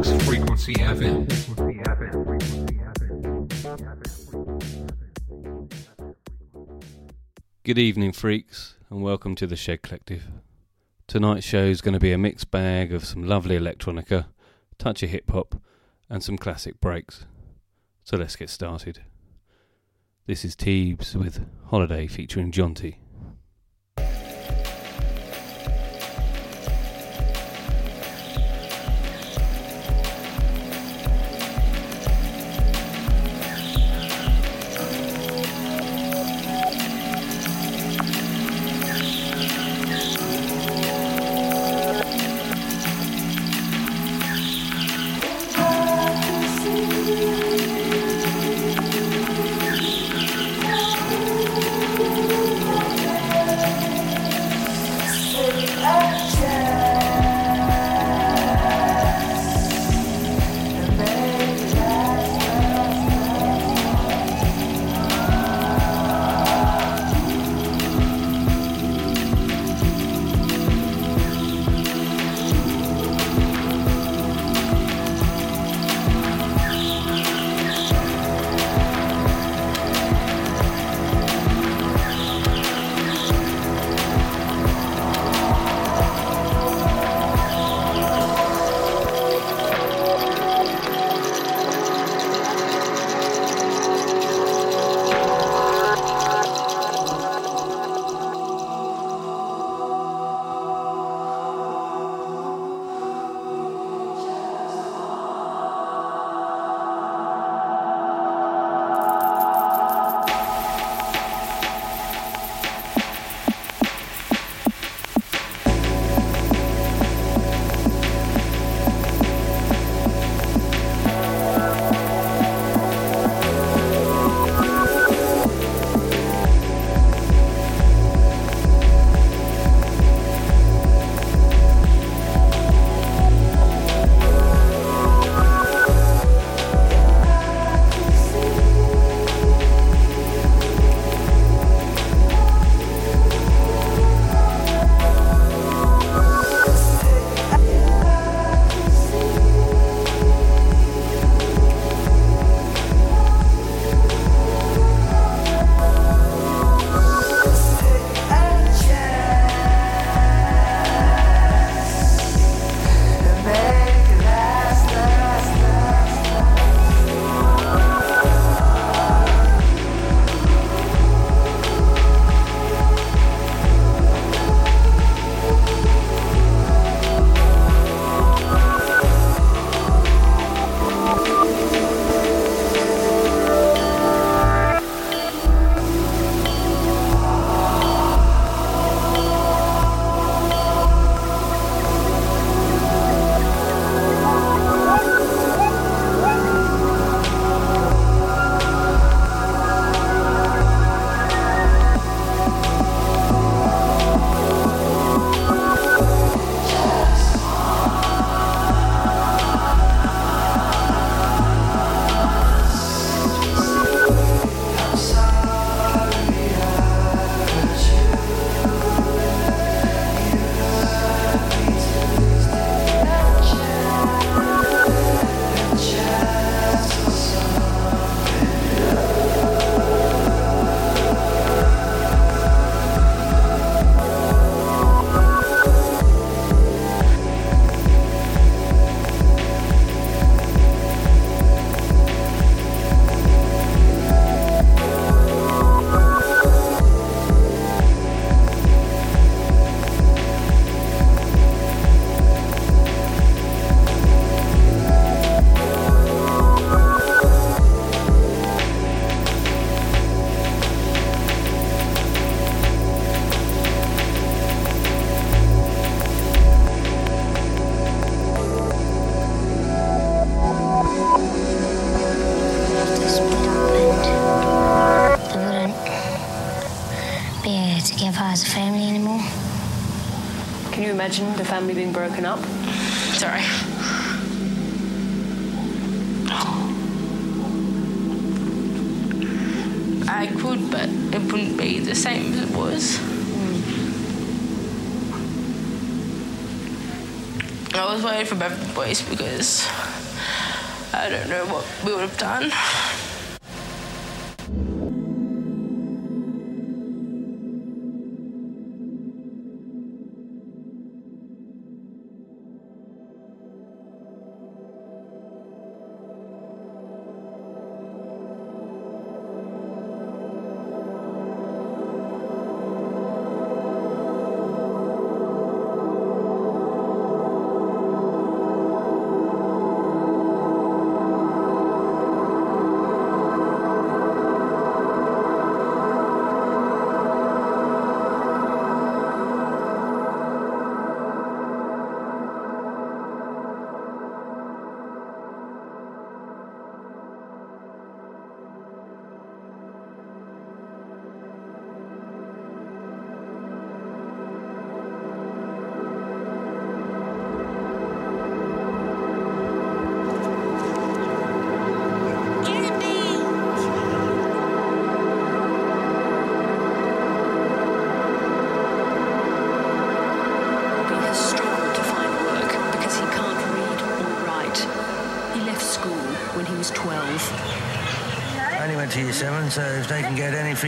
Box Frequency FM. Good evening, freaks, and welcome to the Shed Collective. Tonight's show is going to be a mixed bag of some lovely electronica, touch of hip hop, and some classic breaks. So let's get started. This is Teebs with Holiday featuring Jonti.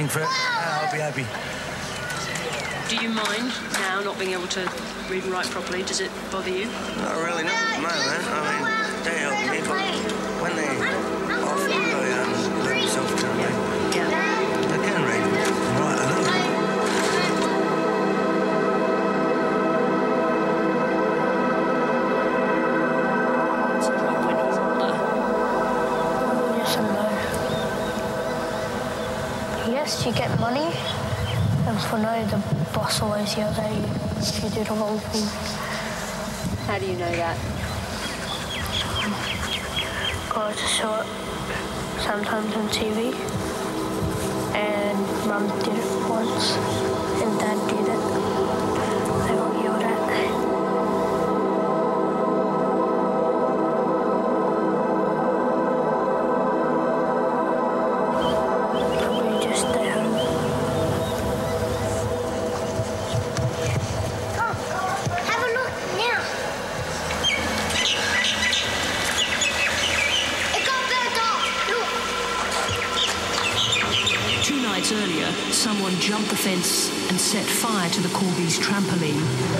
Get for it, ah, I'll be happy. Do you mind now not being able to read and write properly? Does it bother you? Not really, not at the moment. I boss always yells at you do the wrong thing. How do you know that? God saw it sometimes on TV, and Mum did it once, set fire to the Corgis' trampoline.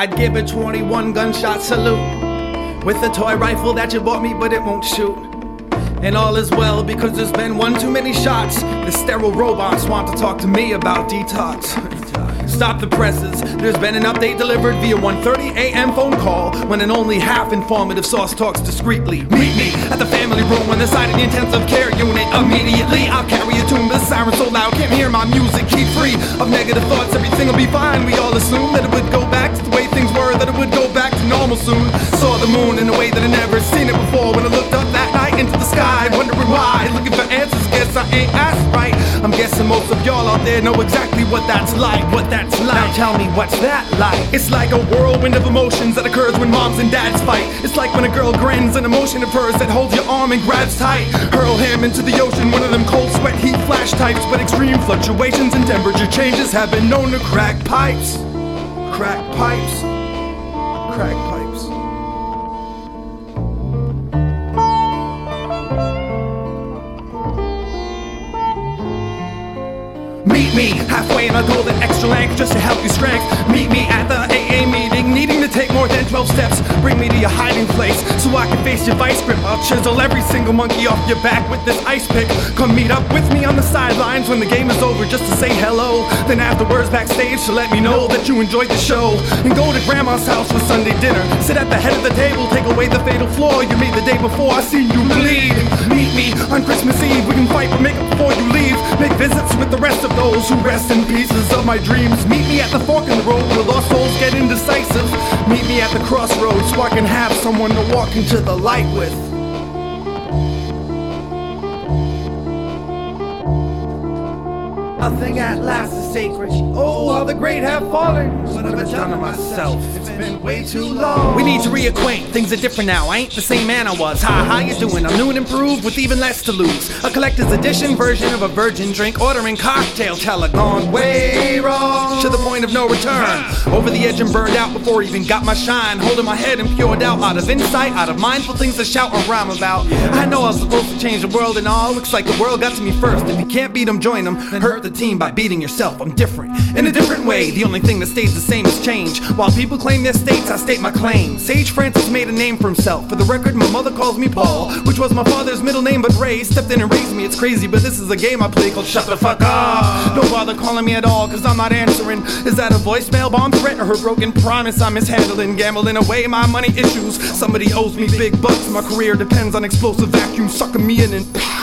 I'd give a 21 gunshot salute with a toy rifle that you bought me, but it won't shoot. And all is well because there's been one too many shots. The sterile robots want to talk to me about detox. Stop the presses. There's been an update delivered via 1:30 a.m. phone call when an only half informative source talks discreetly. Meet me at the family room on the side of the intensive care unit. Immediately, I'll carry a tune. The siren so loud, can't hear my music. Keep free of negative thoughts. Everything will be fine. We all assume that it would go back to the way were. That it would go back to normal soon. Saw the moon in a way that I never seen it before. When I looked up that night into the sky, wondering why, looking for answers. Guess I ain't asked right. I'm guessing most of y'all out there know exactly what that's like. What that's like. Now tell me what's that like? It's like a whirlwind of emotions that occurs when moms and dads fight. It's like when a girl grins, an emotion of hers that holds your arm and grabs tight. Hurl him into the ocean, one of them cold sweat heat flash types. But extreme fluctuations and temperature changes have been known to crack pipes. Crack pipes. Crack pipes. Meet me halfway in a golden extra length just to help you strength. Meet me at the AA meeting, needing to take more than 12 steps. Bring me your hiding place so I can face your vice grip. I'll chisel every single monkey off your back with this ice pick. Come meet up with me on the sidelines when the game is over just to say hello. Then afterwards backstage to let me know that you enjoyed the show. And go to grandma's house for Sunday dinner. Sit at the head of the table, take away the fatal flaw you made the day before. I seen you bleed. Meet me on Christmas Eve. We can fight but make up before you leave. Make visits with the rest of those who rest in pieces of my dreams. Meet me at the fork in the road where lost souls get indecisive. Meet me at the crossroads can have someone to walk into the light with. Nothing at last is sacred. Oh, all the great have fallen. What have I done to myself? Been way too long. We need to reacquaint. Things are different now. I ain't the same man I was. Hi, how you doing? I'm new and improved with even less to lose. A collector's edition version of a virgin drink. Ordering cocktail teller gone way wrong. To the point of no return. Over the edge and burned out before even got my shine. Holding my head and pure doubt. Out of insight, out of mindful things to shout or rhyme about. I know I was supposed to change the world and all. Looks like the world got to me first. If you can't beat them, join them. Then hurt the team by beating yourself. I'm different. In a different way. The only thing that stays the same is change. While people claim their states, I state my claim. Sage Francis made a name for himself. For the record, my mother calls me Paul, which was my father's middle name, but Ray stepped in and raised me. It's crazy, but this is a game I play called Shut the Fuck Up. Don't bother calling me at all, cause I'm not answering. Is that a voicemail bomb threat or her broken promise I'm mishandling? Gambling away my money issues. Somebody owes me big bucks. My career depends on explosive vacuum sucking me in and.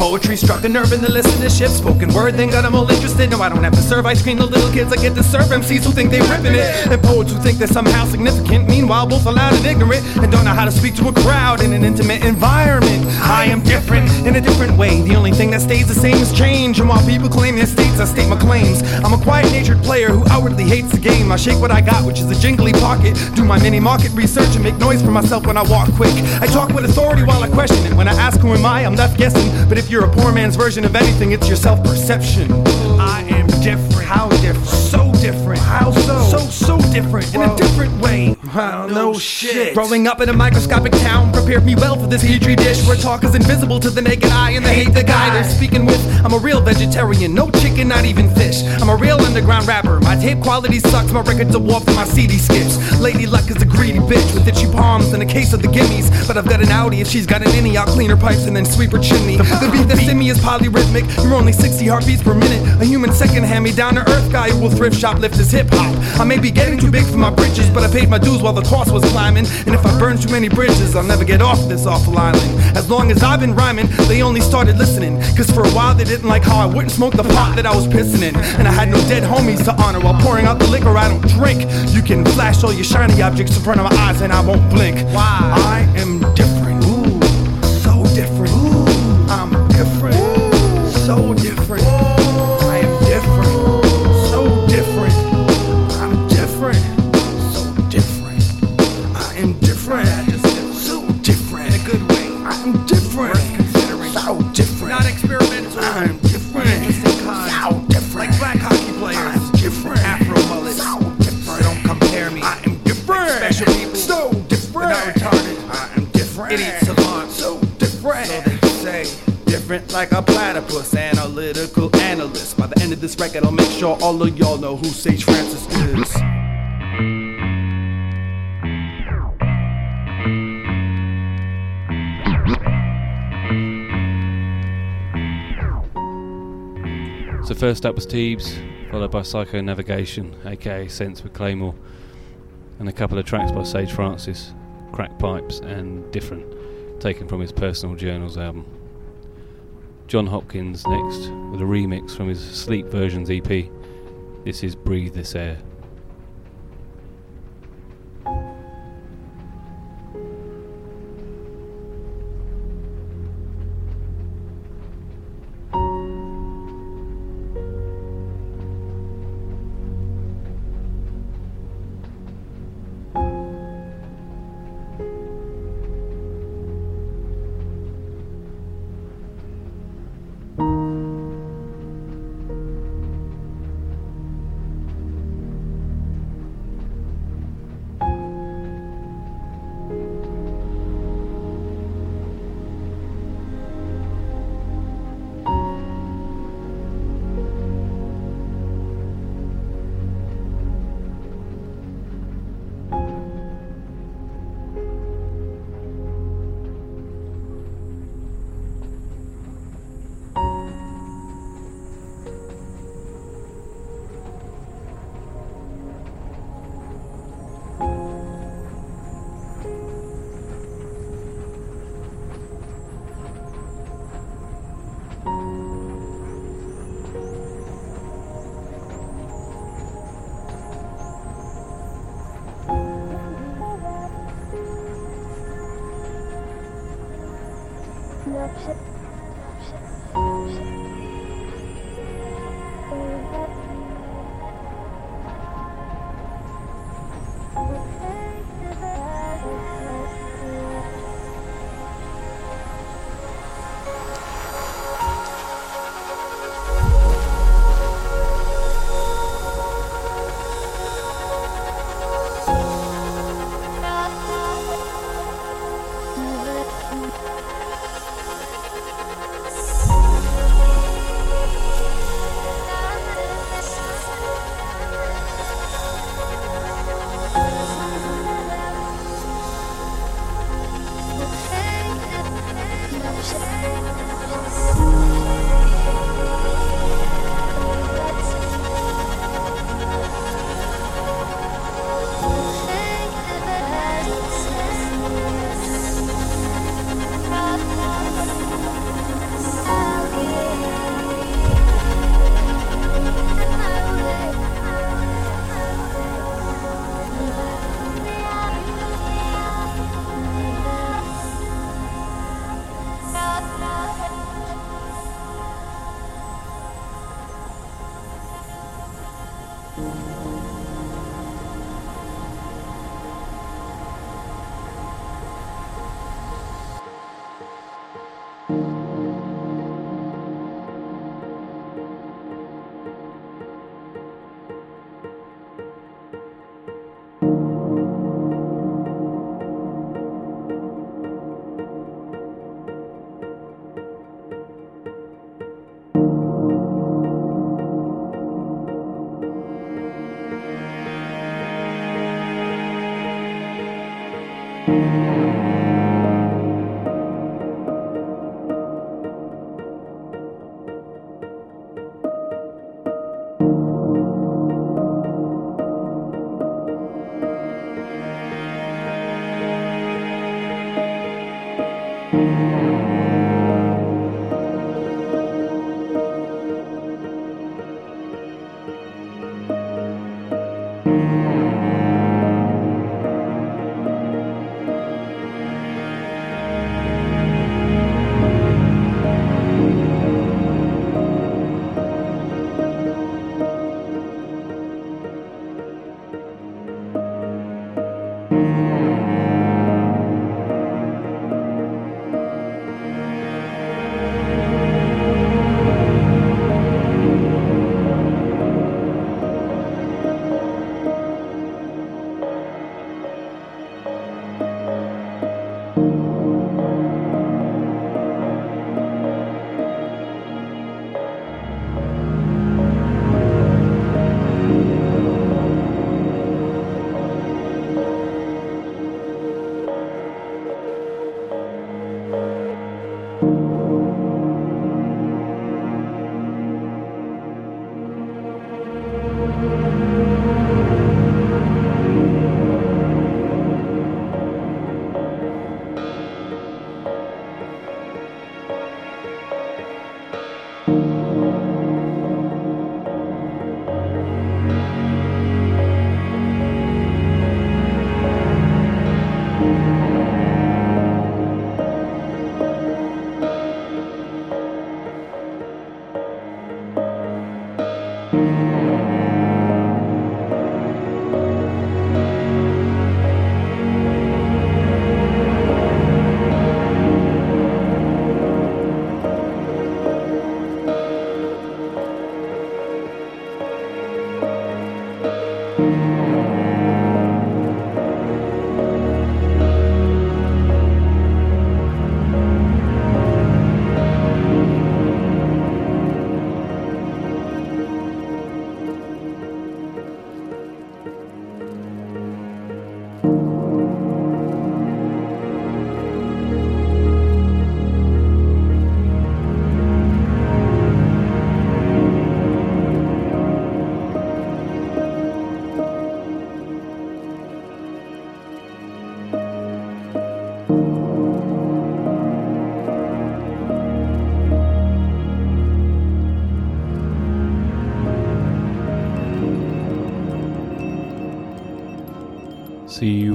Poetry struck a nerve in the listenership. Spoken word then got them all interested. No, I don't have to serve ice cream to little kids. I get to serve MCs who think they ripping it. And poets who think they're somehow significant. Meanwhile, both are loud and ignorant. And don't know how to speak to a crowd in an intimate environment. I am different in a different way. The only thing that stays the same is change. And while people claim their states, I state my claims. I'm a quiet natured player who outwardly hates the game. I shake what I got, which is a jingly pocket. Do my mini market research and make noise for myself when I walk quick. I talk with authority while I question it. When I ask who am I, I'm left guessing. But if you're a poor man's version of anything, it's your self perception. I am different. How different? So different. How so? So, so different. In a different way. Wow, no shit. Growing up in a microscopic town prepared me well for this petri dish where talk is invisible to the naked eye and they hate the guy they're speaking with. I'm a real vegetarian, no chicken, not even fish. I'm a real underground rapper. My tape quality sucks, my records are warped, and my CD skips. Lady Luck is a greedy bitch with itchy palms and a case of the gimmies. But I've got an Audi, if she's got an innie, I'll clean her pipes and then sweep her chimney. The beat that's in me is polyrhythmic. You're only 60 heartbeats per minute. A human second hand me down to earth guy who will thrift shoplift his hip hop. I may be getting too big for my britches, but I paid my dues while the cost was climbing. And if I burn too many bridges, I'll never get off this awful island. As long as I've been rhyming, they only started listening. Cause for a while they didn't like how I wouldn't smoke the pot that I was pissing in. And I had no dead homies to honor while pouring out the liquor I don't drink. You can flash all your shiny objects in front of my eyes and I won't blink. Why? I am different. I'm different. So different. Like black hockey players. I'm different. Afro mullets. So different. Don't compare me. I am different. Like special people. So different. Not retarded. I am different. Idiot savant. So different. So they say different like a platypus. Analytical analyst. By the end of this record, I'll make sure all of y'all know who Sage Francis is. So first up was Teebs, followed by Psycho Navigation, aka Sense with Claymore, and a couple of tracks by Sage Francis, Crack Pipes and Different, taken from his personal journals album. Jon Hopkins next with a remix from his Sleep Versions EP. This is Breathe This Air.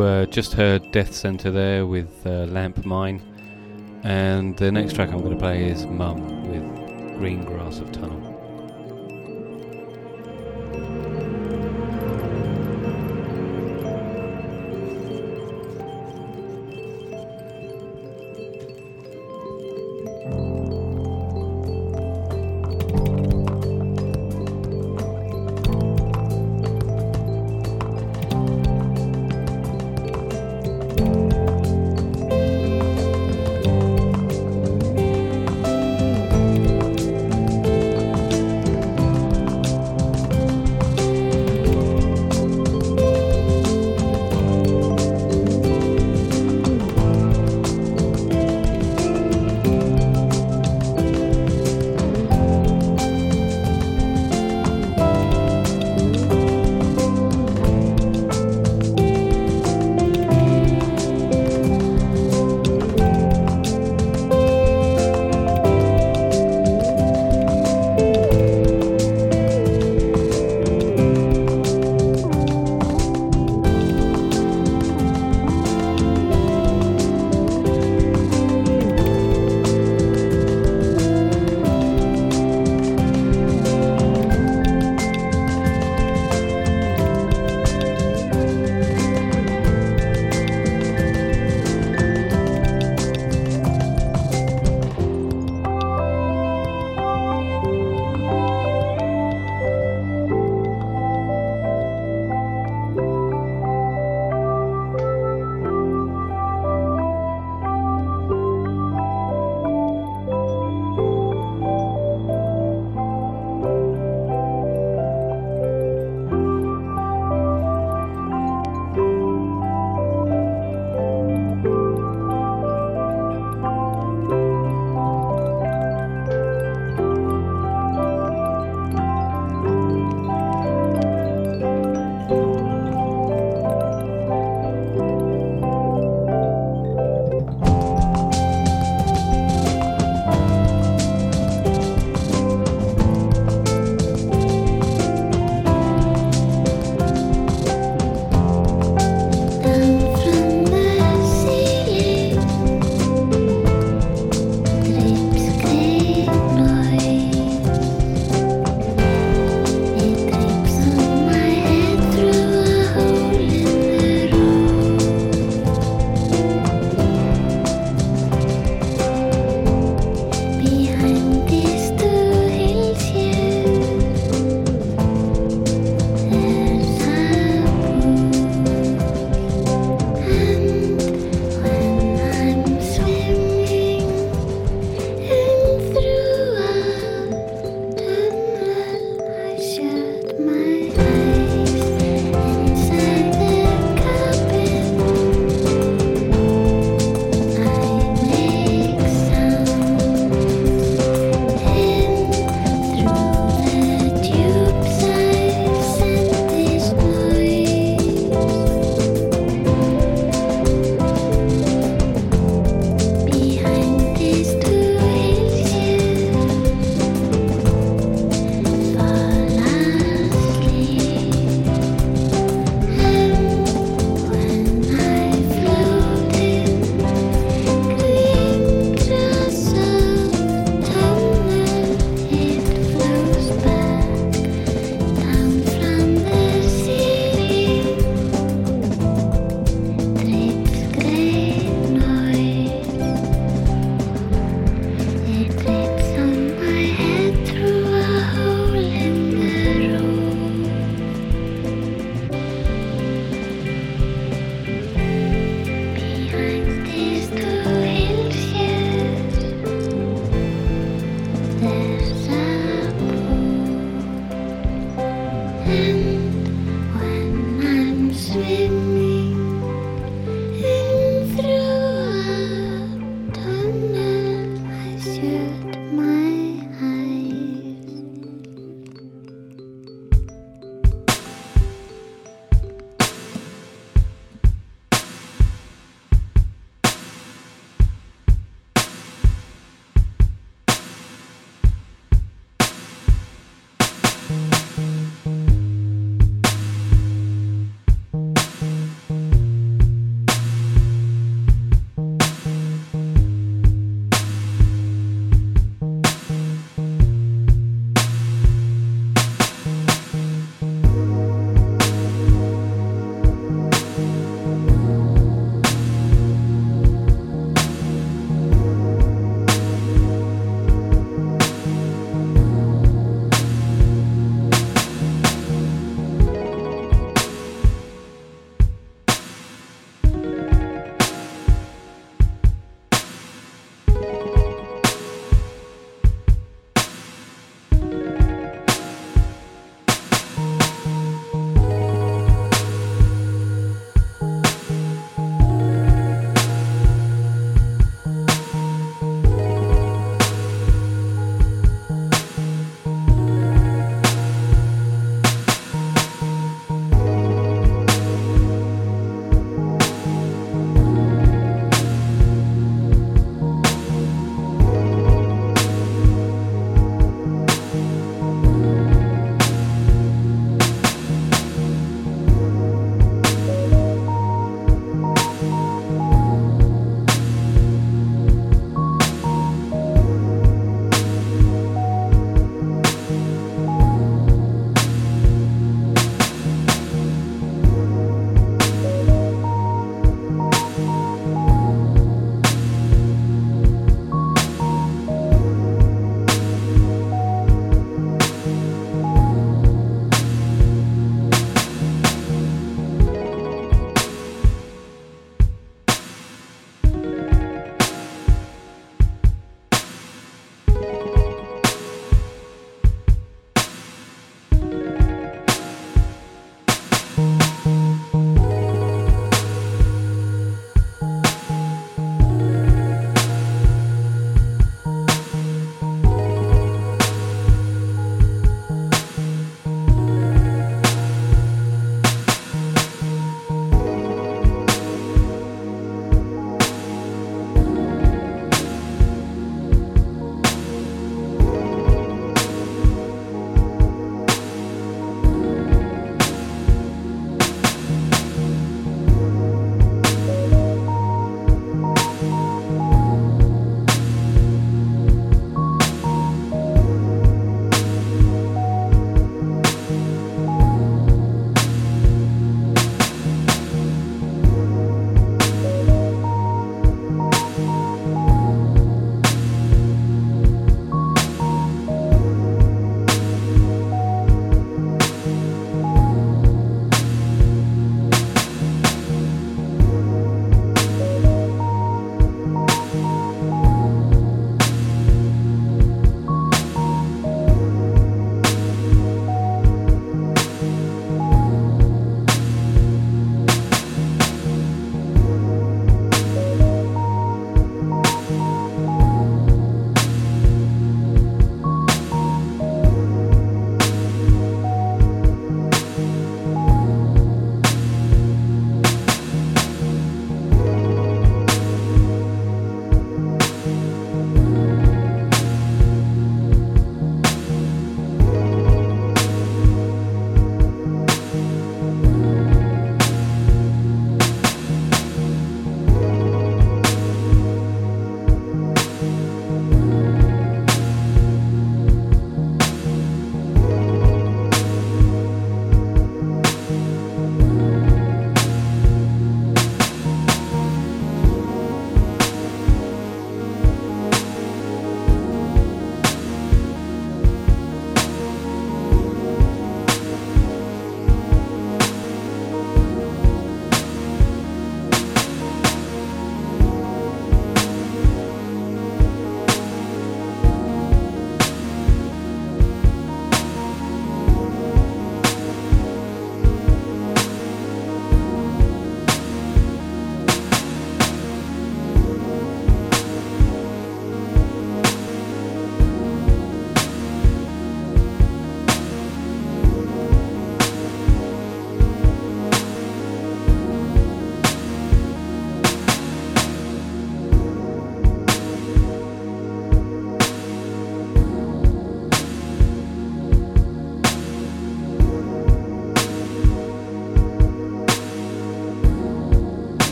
Uh, just heard Deaf Center there with uh, Lamp Mine, and the next track I'm going to play is Mum with Green Grass of Tunnel.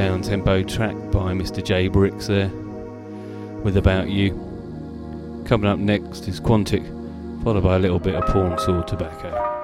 Down tempo track by Mr. J Bricks there with About You. Coming up next is Quantic, followed by a little bit of Porn Saw Tobacco.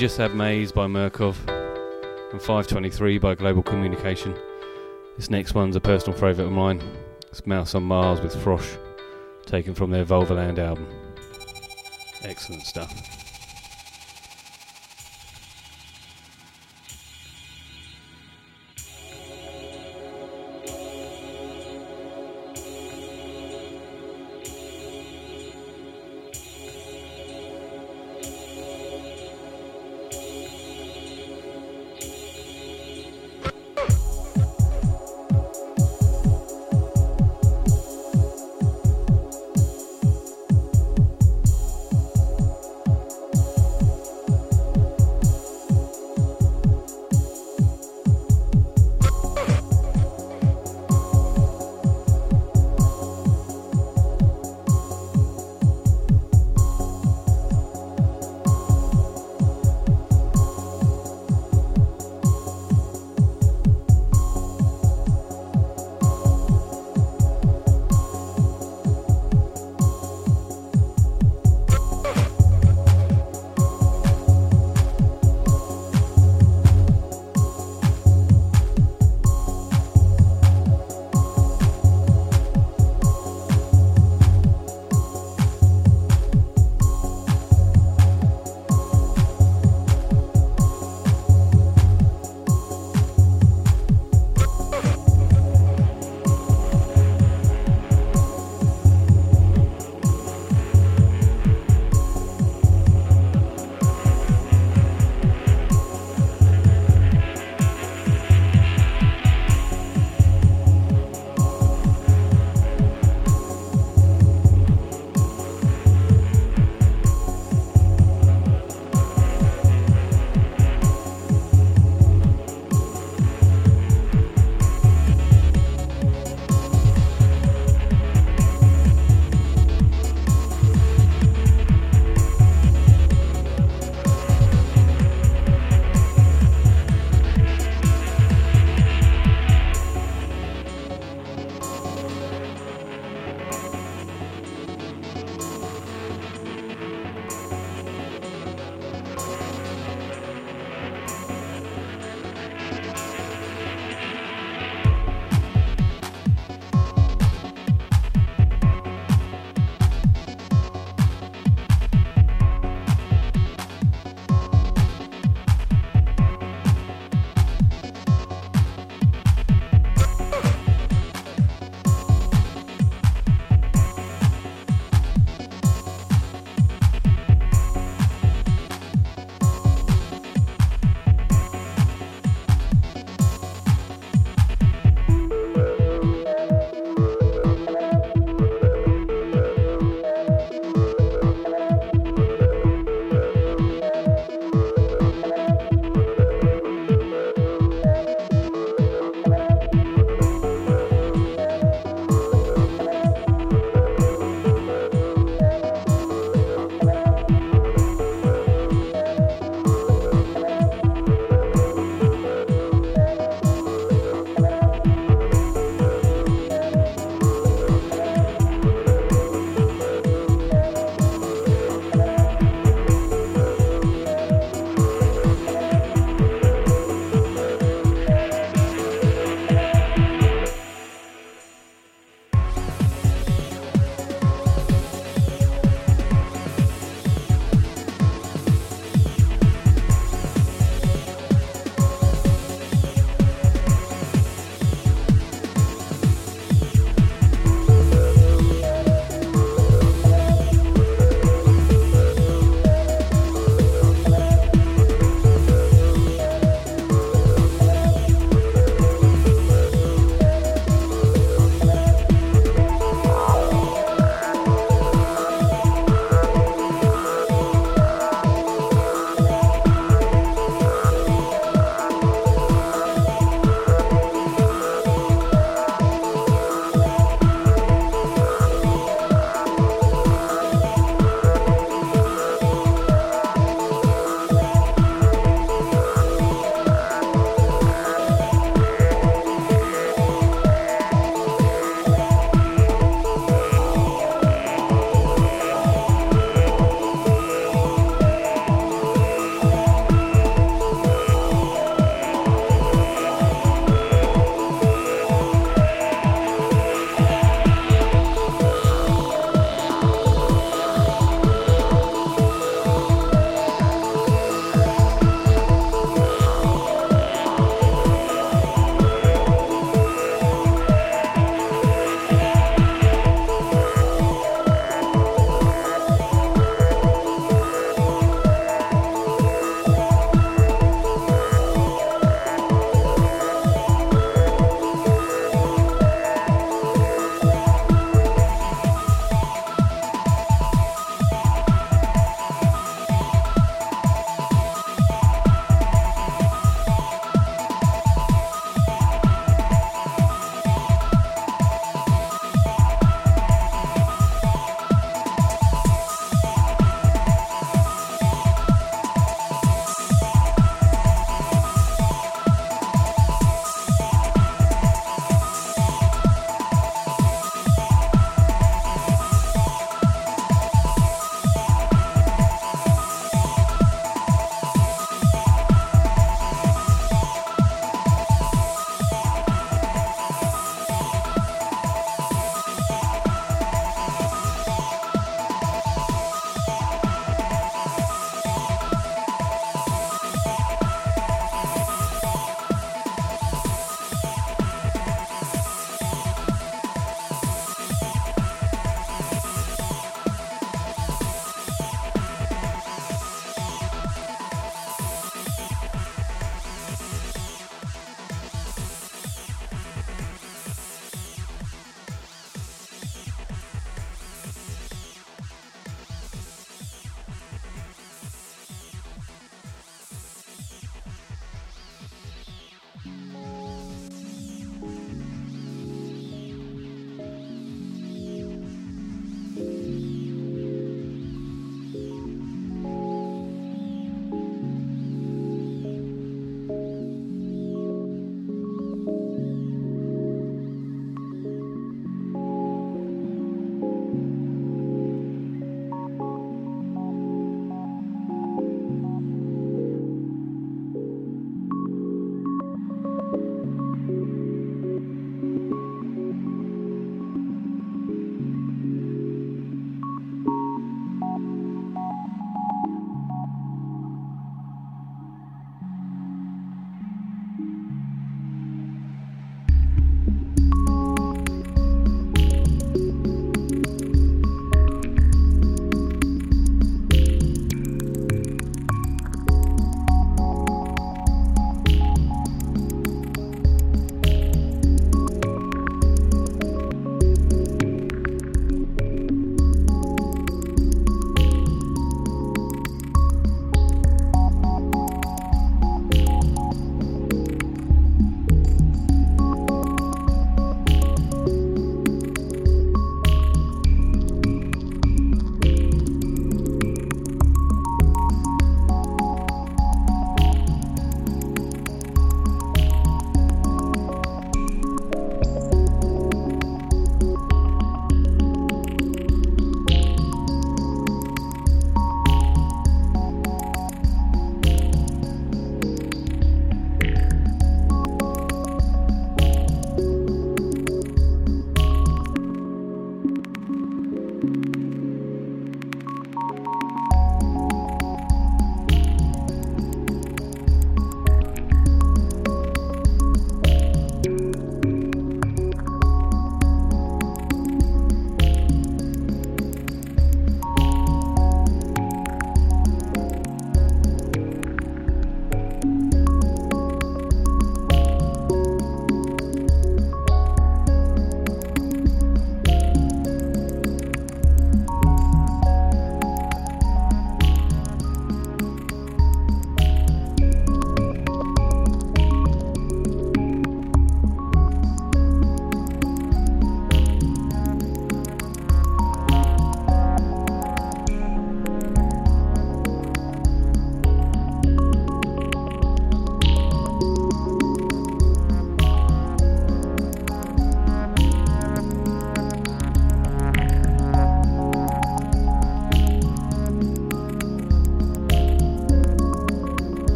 Just had Maze by Murcof and 523 by Global Communication. This next one's a personal favourite of mine. It's Mouse on Mars with Frosch, taken from their Vulvaland album. Excellent stuff.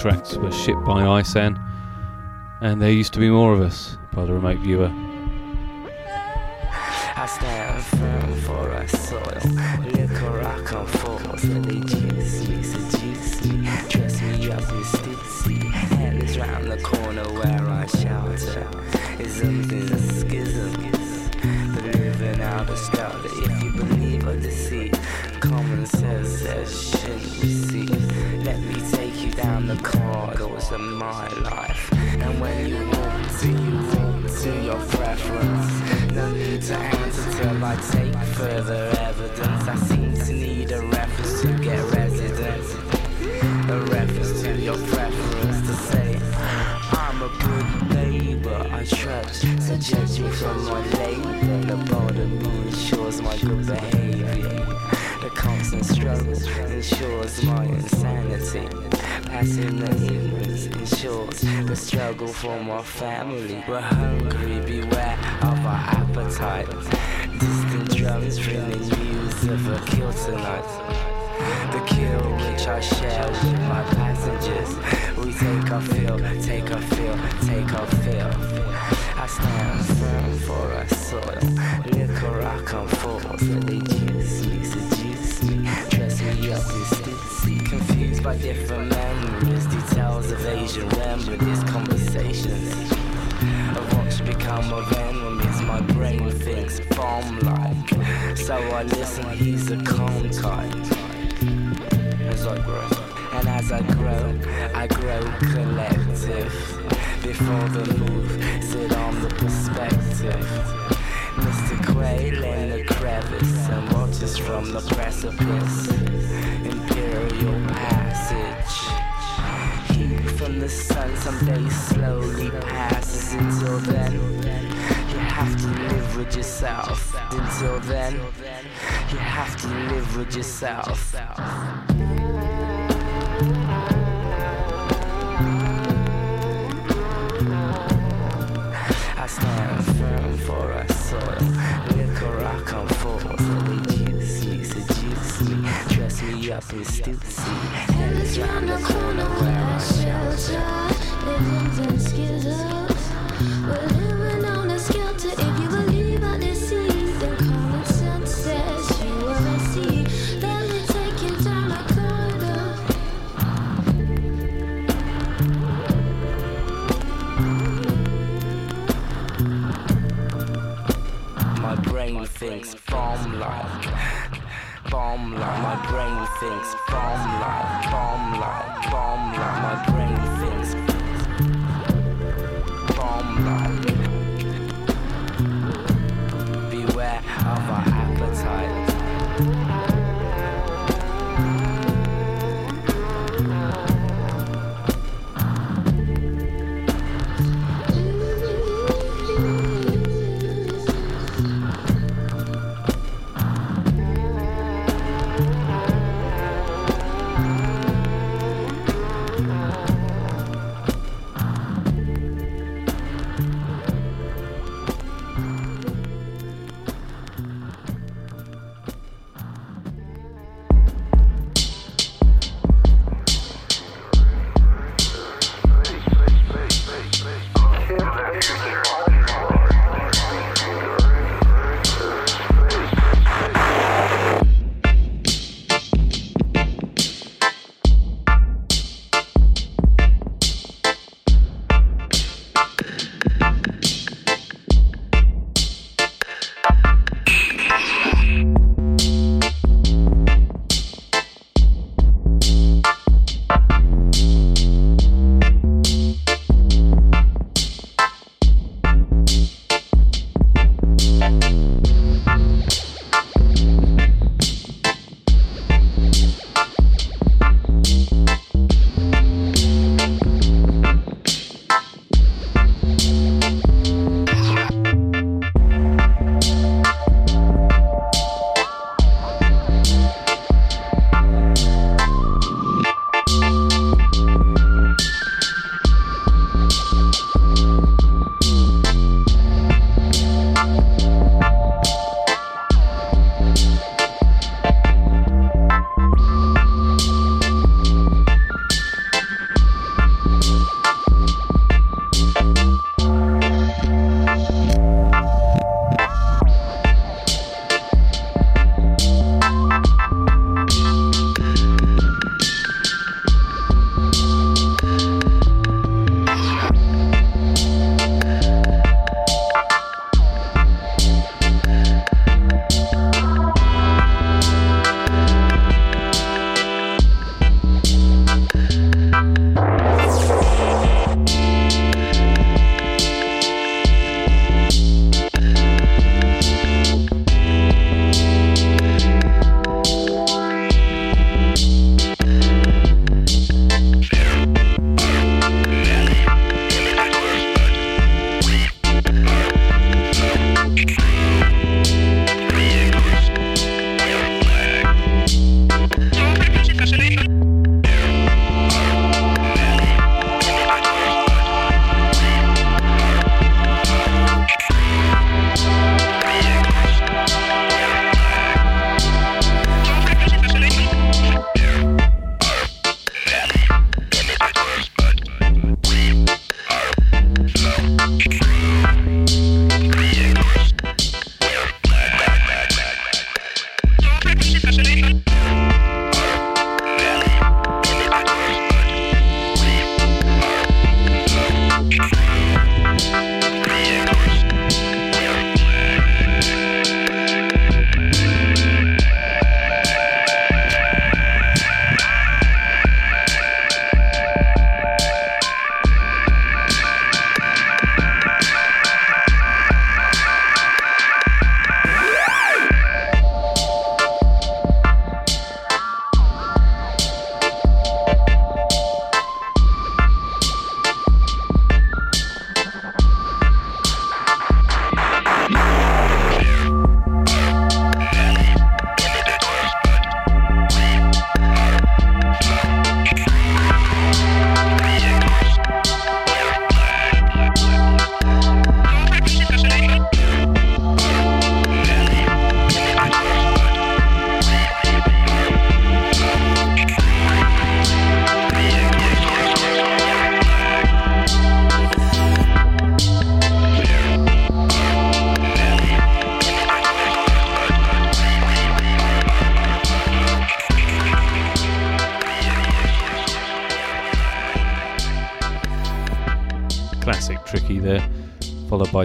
Tracks were Shipped by Isan, and There Used to Be More of Us by the Remote Viewer. I stand firm for our soil. Liquor of my life. And when you walk to, you walk to your preference. No need to answer till I take further evidence. I seem to need a reference to get residence. A reference to your preference to say I'm a good neighbor. I trust. So judge me from my labor. The border me ensures my good behavior. The constant struggle ensures my insanity. Passing the ignorance ensures the struggle for my family. We're hungry, beware of our appetite. Distant drums ringing news of a kill tonight. The kill which I share with my passengers. We take our fill, take our fill, take our fill. I stand firm for our soil. Liquor I come forth, they juice me, seduce me, dress me up in Stussy. Confused by different memories, of Asian remedies, conversations of what's become a of enemies. My brain thinks bomb like, so I listen. He's a calm type as I grow. And as I grow, I grow collective. Before the move, sit on the perspective. Mr. Quail in the crevice and watches from the precipice. From the sun someday slowly passes. Until then, you have to live with yourself. Until then, you have to live with yourself. I stand firm for our soil. Liquor I come forth, me, dress me up in Stussy. And it's round the corner where I shelter. Living in skizzles. We're living on a skelter. If you believe I deceive, then common sense says you a seed. Let me take you down the corridor. My brain thinks bomb like, bomb like. My brain thinks bomb like, bomb like, bomb like. My brain thinks bomb like.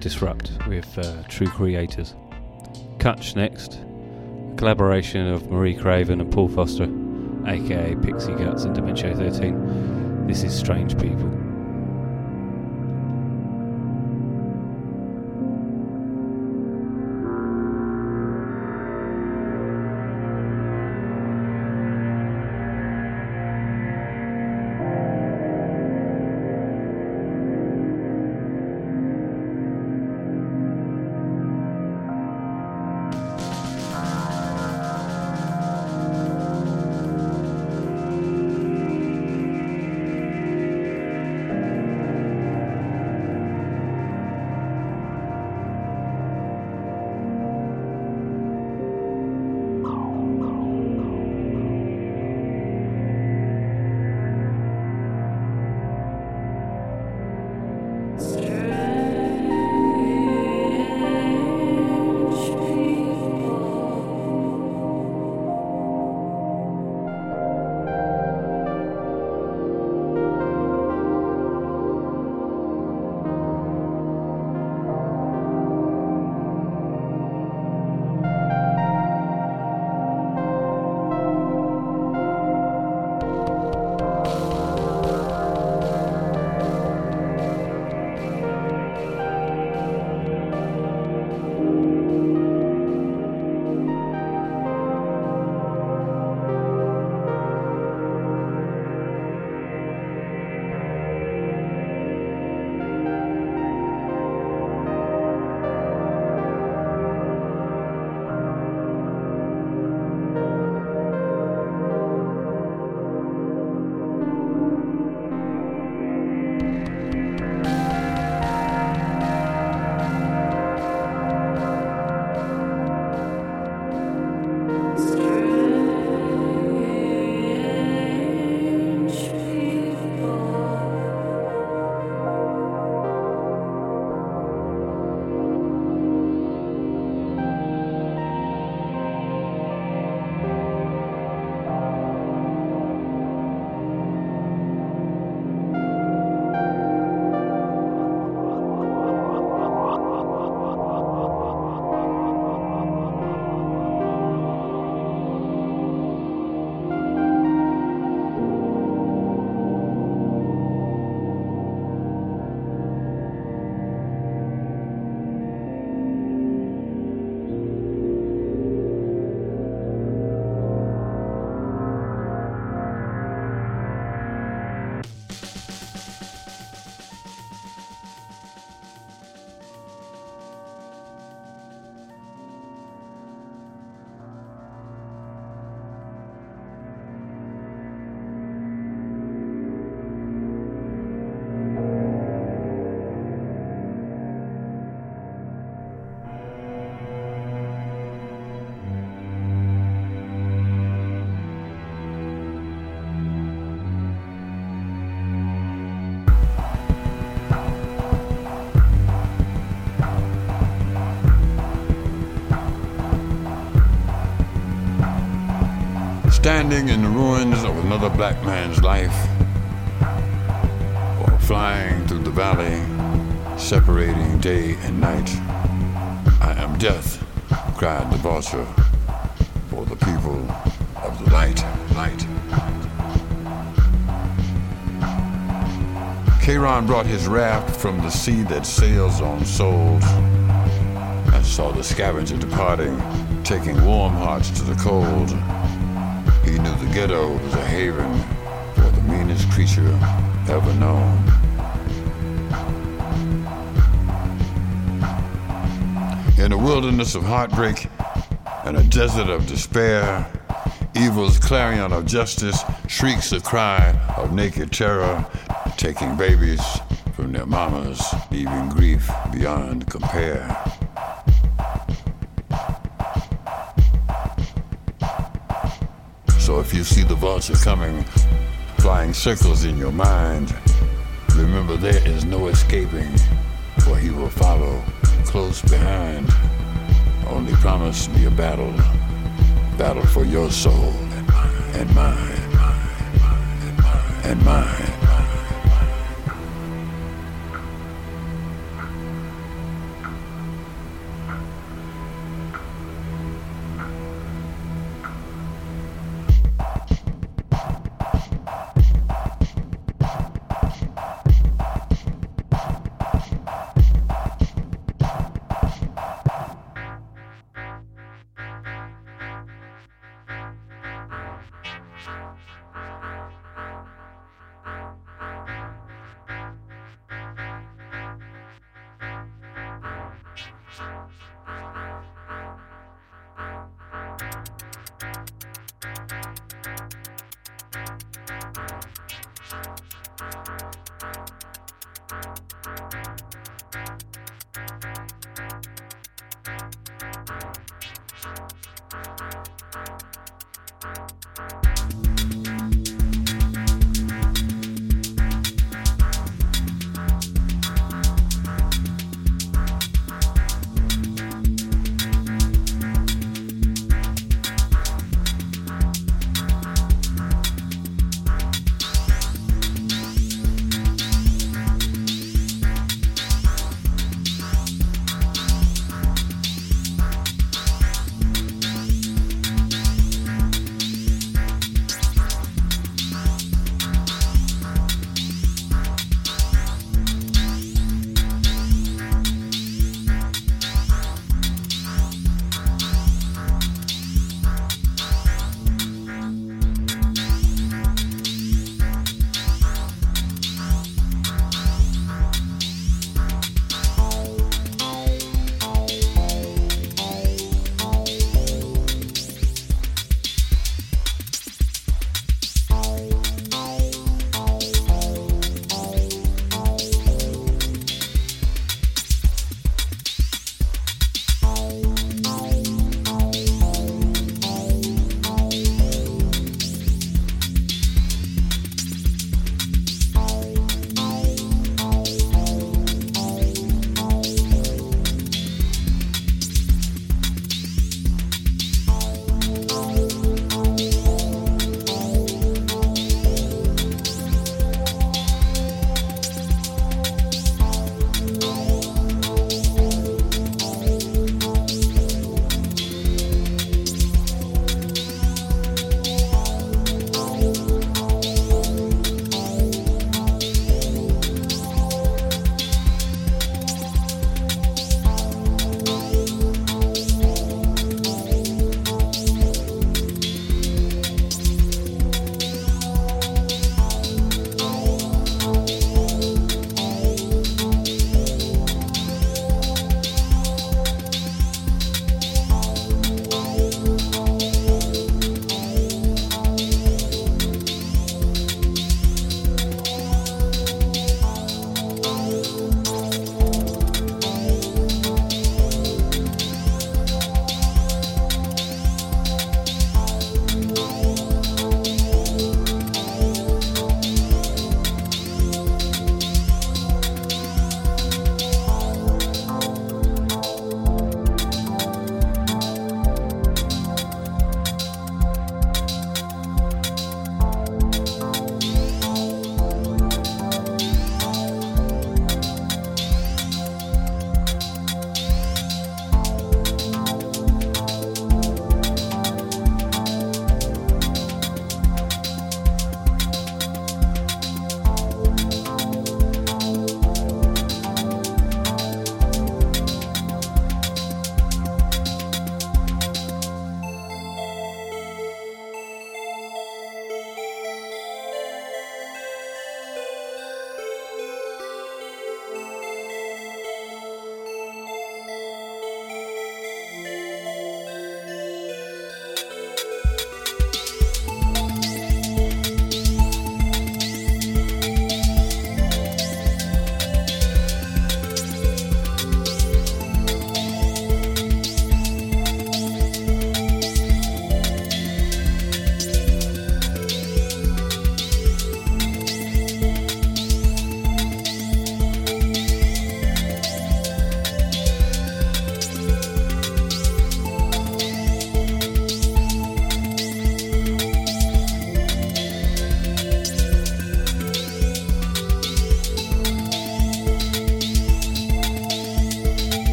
Disrupt with uh, True Creators. Kutch next, a collaboration of Marie Craven and Paul Foster, aka Pixie Guts and Dementia 13. This is Strange People. Standing in the ruins of another black man's life, or flying through the valley, separating day and night. I am death, cried the vulture, for the people of the light, light. Charon brought his raft from the sea that sails on souls. I saw the scavenger departing, taking warm hearts to the cold. The ghetto is a haven for the meanest creature ever known. In a wilderness of heartbreak and a desert of despair, evil's clarion of justice shrieks a cry of naked terror, taking babies from their mamas, leaving grief beyond compare. So if you see the vulture coming, flying circles in your mind, remember there is no escaping, for he will follow close behind. Only promise me a battle, battle for your soul and mine, and mine.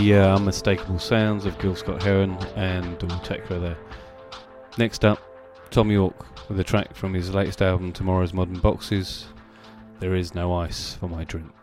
The uh, unmistakable sounds of Gil Scott Heron and Dawn Tekla there. Next up, Thom Yorke with a track from his latest album, Tomorrow's Modern Boxes. There is no ice for my drink.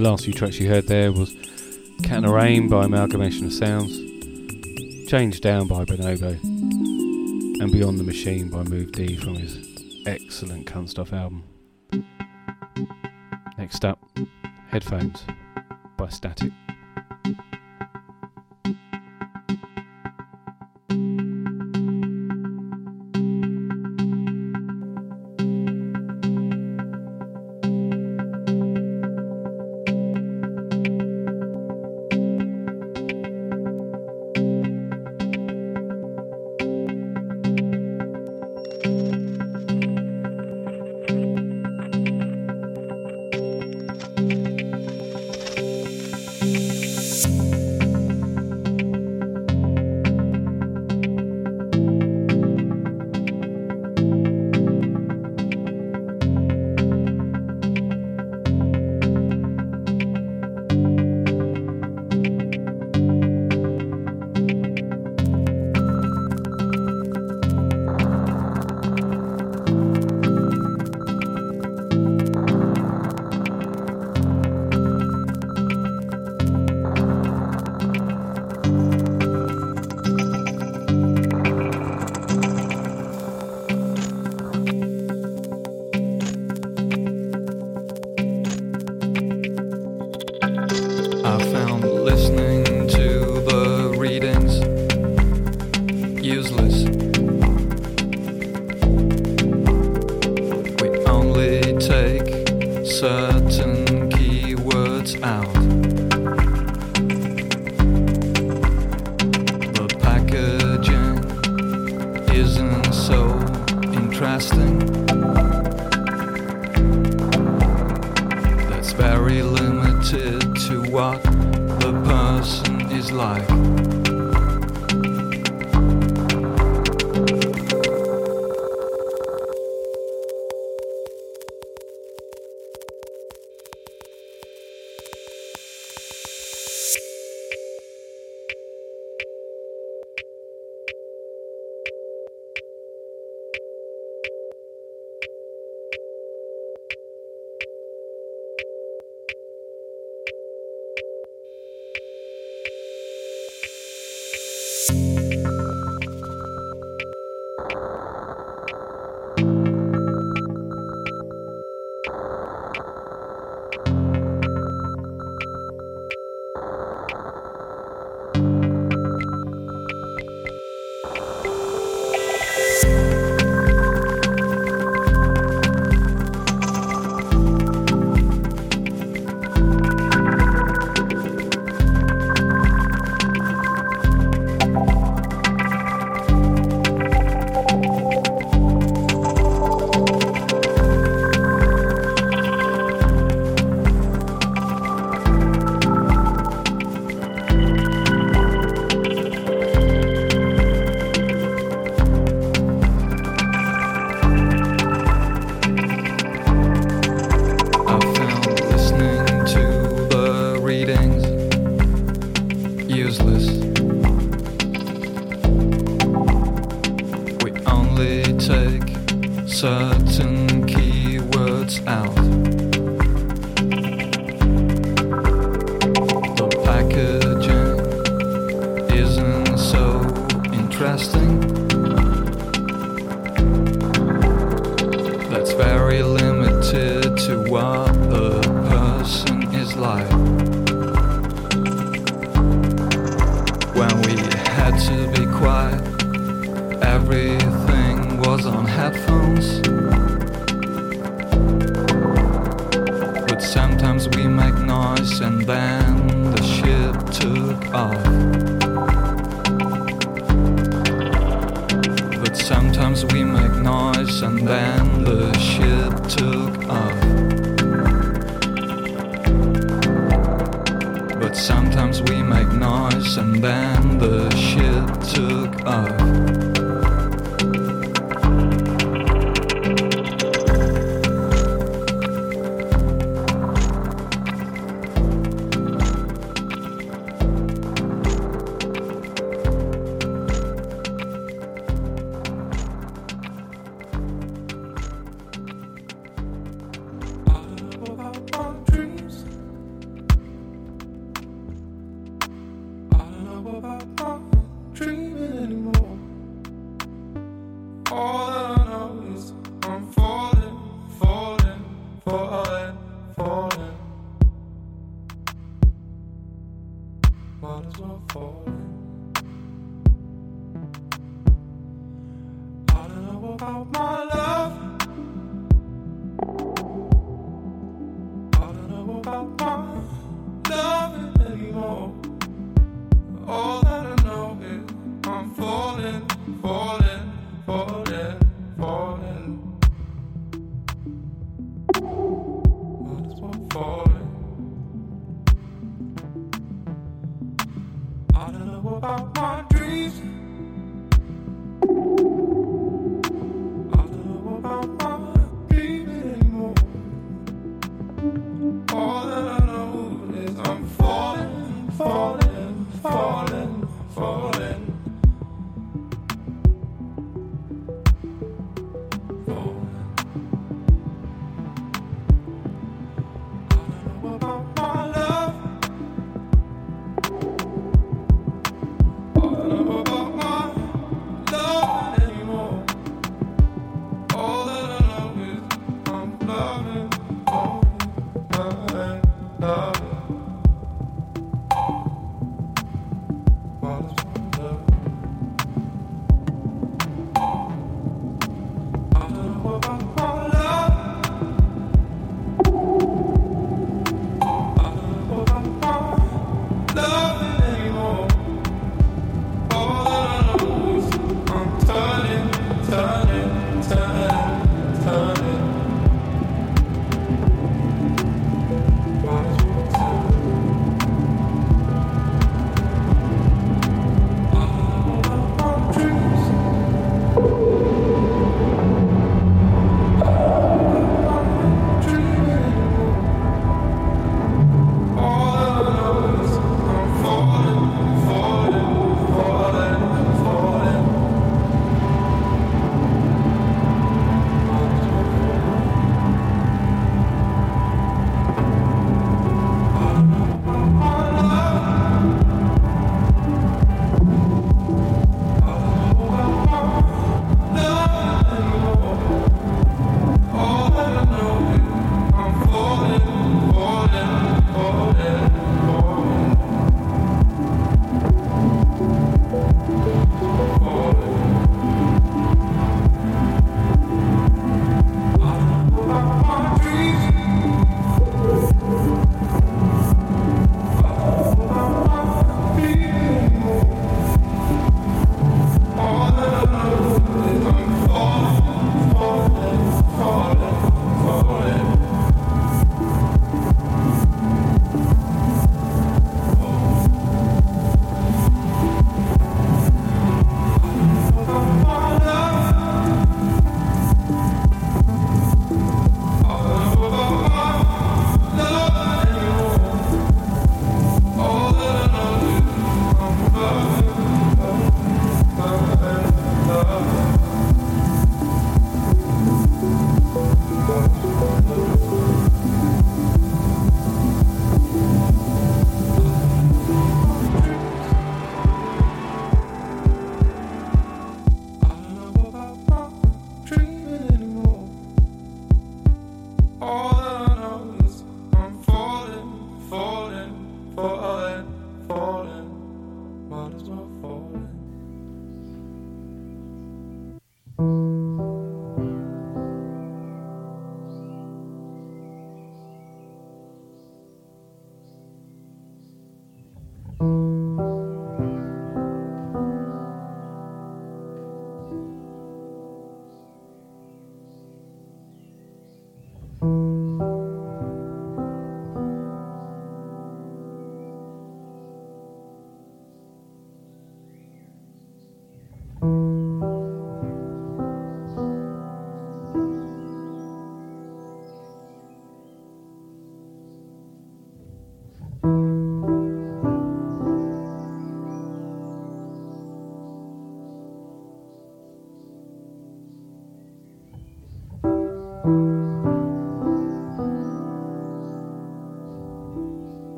The last few tracks you heard there was Can of Rain by Amalgamation of Sounds, Changed Down by Bonobo, and Beyond the Machine by Move D from his excellent Kunststoff album. Next up, Headphones by Static.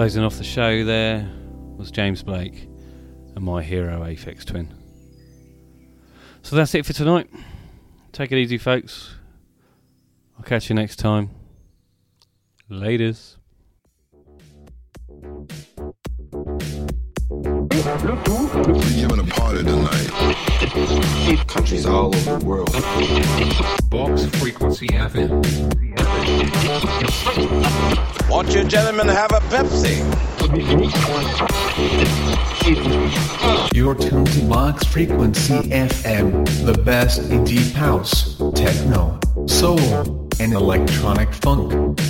Closing off the show there was James Blake and my hero Aphex Twin. So that's it for tonight. Take it easy, folks. I'll catch you next time. Laters. We're giving a party tonight. Countries all over the world. Won't you gentlemen have a Pepsi? You're tuned to Box Frequency FM, the best in deep house, techno, soul, and electronic funk.